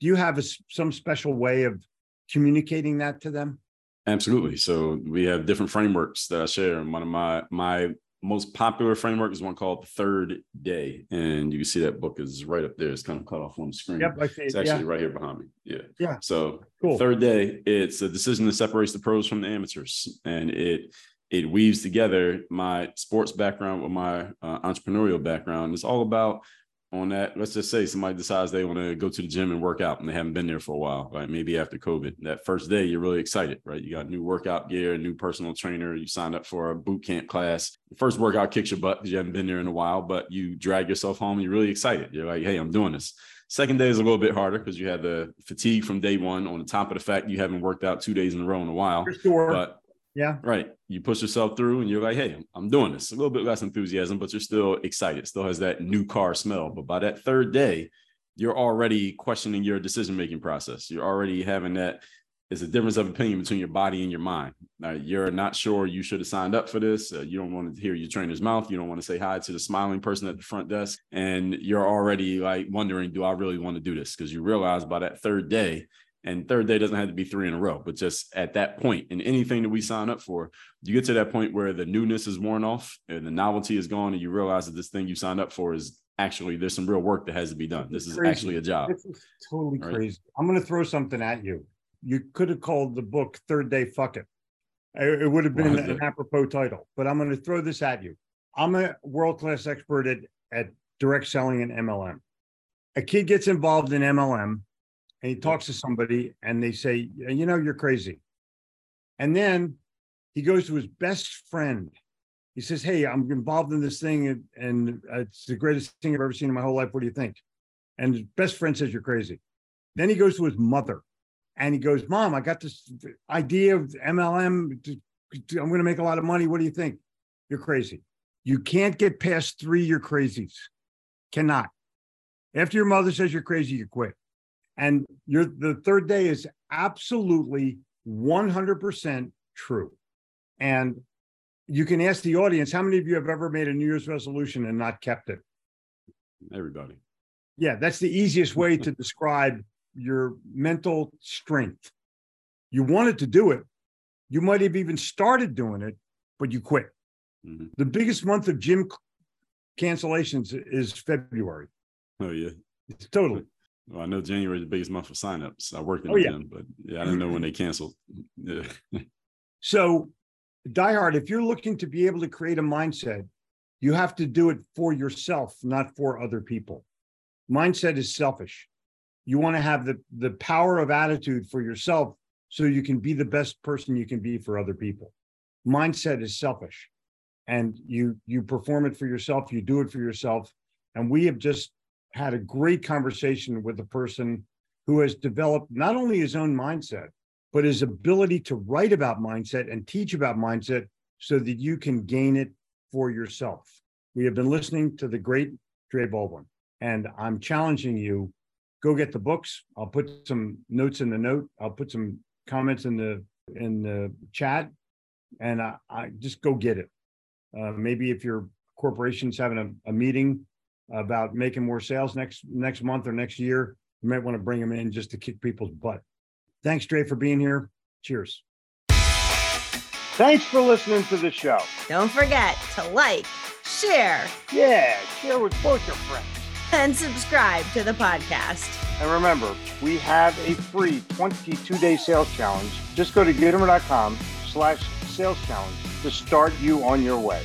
Do you have a, some special way of communicating that to them? Absolutely. So we have different frameworks that I share. And one of my my most popular framework is one called the Third Day, and you can see that book is right up there. It's kind of cut off on the screen. Yep, I see It's actually yeah. right here behind me. Yeah. Yeah. So cool. Third Day, it's a decision that separates the pros from the amateurs, and it it weaves together my sports background with my uh, entrepreneurial background. It's all about on that. Let's just say somebody decides they want to go to the gym and work out and they haven't been there for a while, right? Maybe after COVID. That first day, you're really excited, right? You got new workout gear, new personal trainer, you signed up for a boot camp class. The first workout kicks your butt because you haven't been there in a while, but you drag yourself home, you're really excited. You're like, hey, I'm doing this. Second day is a little bit harder because you have the fatigue from day one on the top of the fact you haven't worked out two days in a row in a while. Sure. But yeah. Right. You push yourself through and you're like, hey, I'm doing this. A little bit less enthusiasm, but you're still excited. Still has that new car smell. But by that third day, you're already questioning your decision making process. You're already having that. It's a difference of opinion between your body and your mind. Now, you're not sure you should have signed up for this. Uh, you don't want to hear your trainer's mouth. You don't want to say hi to the smiling person at the front desk. And you're already like wondering, do I really want to do this? Because you realize by that third day, and third day doesn't have to be three in a row, but just at that point in anything that we sign up for, you get to that point where the newness is worn off and the novelty is gone, and you realize that this thing you signed up for is actually there's some real work that has to be done. This is crazy. actually a job. This is totally right? crazy. I'm going to throw something at you. You could have called the book Third Day Fuck It. It would have been an apropos title, but I'm going to throw this at you. I'm a world class expert at, at direct selling and MLM. A kid gets involved in MLM and he talks to somebody and they say, you know, you're crazy. And then he goes to his best friend. He says, Hey, I'm involved in this thing and, and uh, it's the greatest thing I've ever seen in my whole life. What do you think? And his best friend says, You're crazy. Then he goes to his mother and he goes, Mom, I got this idea of MLM. I'm going to make a lot of money. What do you think? You're crazy. You can't get past three, you're crazies. Cannot. After your mother says you're crazy, you quit. And your the third day is absolutely 100% true. And you can ask the audience how many of you have ever made a New Year's resolution and not kept it? Everybody. Yeah, that's the easiest way to describe your mental strength. You wanted to do it. You might have even started doing it, but you quit. Mm-hmm. The biggest month of gym cancellations is February. Oh, yeah. It's totally. Well, I know January is the biggest month for signups. I worked in oh, yeah. them, but yeah, I didn't know when they canceled. Yeah. so, diehard, if you're looking to be able to create a mindset, you have to do it for yourself, not for other people. Mindset is selfish. You want to have the, the power of attitude for yourself so you can be the best person you can be for other people. Mindset is selfish. And you you perform it for yourself, you do it for yourself. And we have just had a great conversation with a person who has developed not only his own mindset, but his ability to write about mindset and teach about mindset so that you can gain it for yourself. We have been listening to the great Dre Baldwin, and I'm challenging you go get the books. I'll put some notes in the note. I'll put some comments in the in the chat, and I, I just go get it. Uh, maybe if your corporation's having a, a meeting about making more sales next next month or next year, you might want to bring them in just to kick people's butt. Thanks, Dre, for being here. Cheers. Thanks for listening to the show. Don't forget to like, share. Yeah, share with both your friends. And subscribe to the podcast. And remember, we have a free 22-day sales challenge. Just go to Gitomer.com slash sales challenge to start you on your way.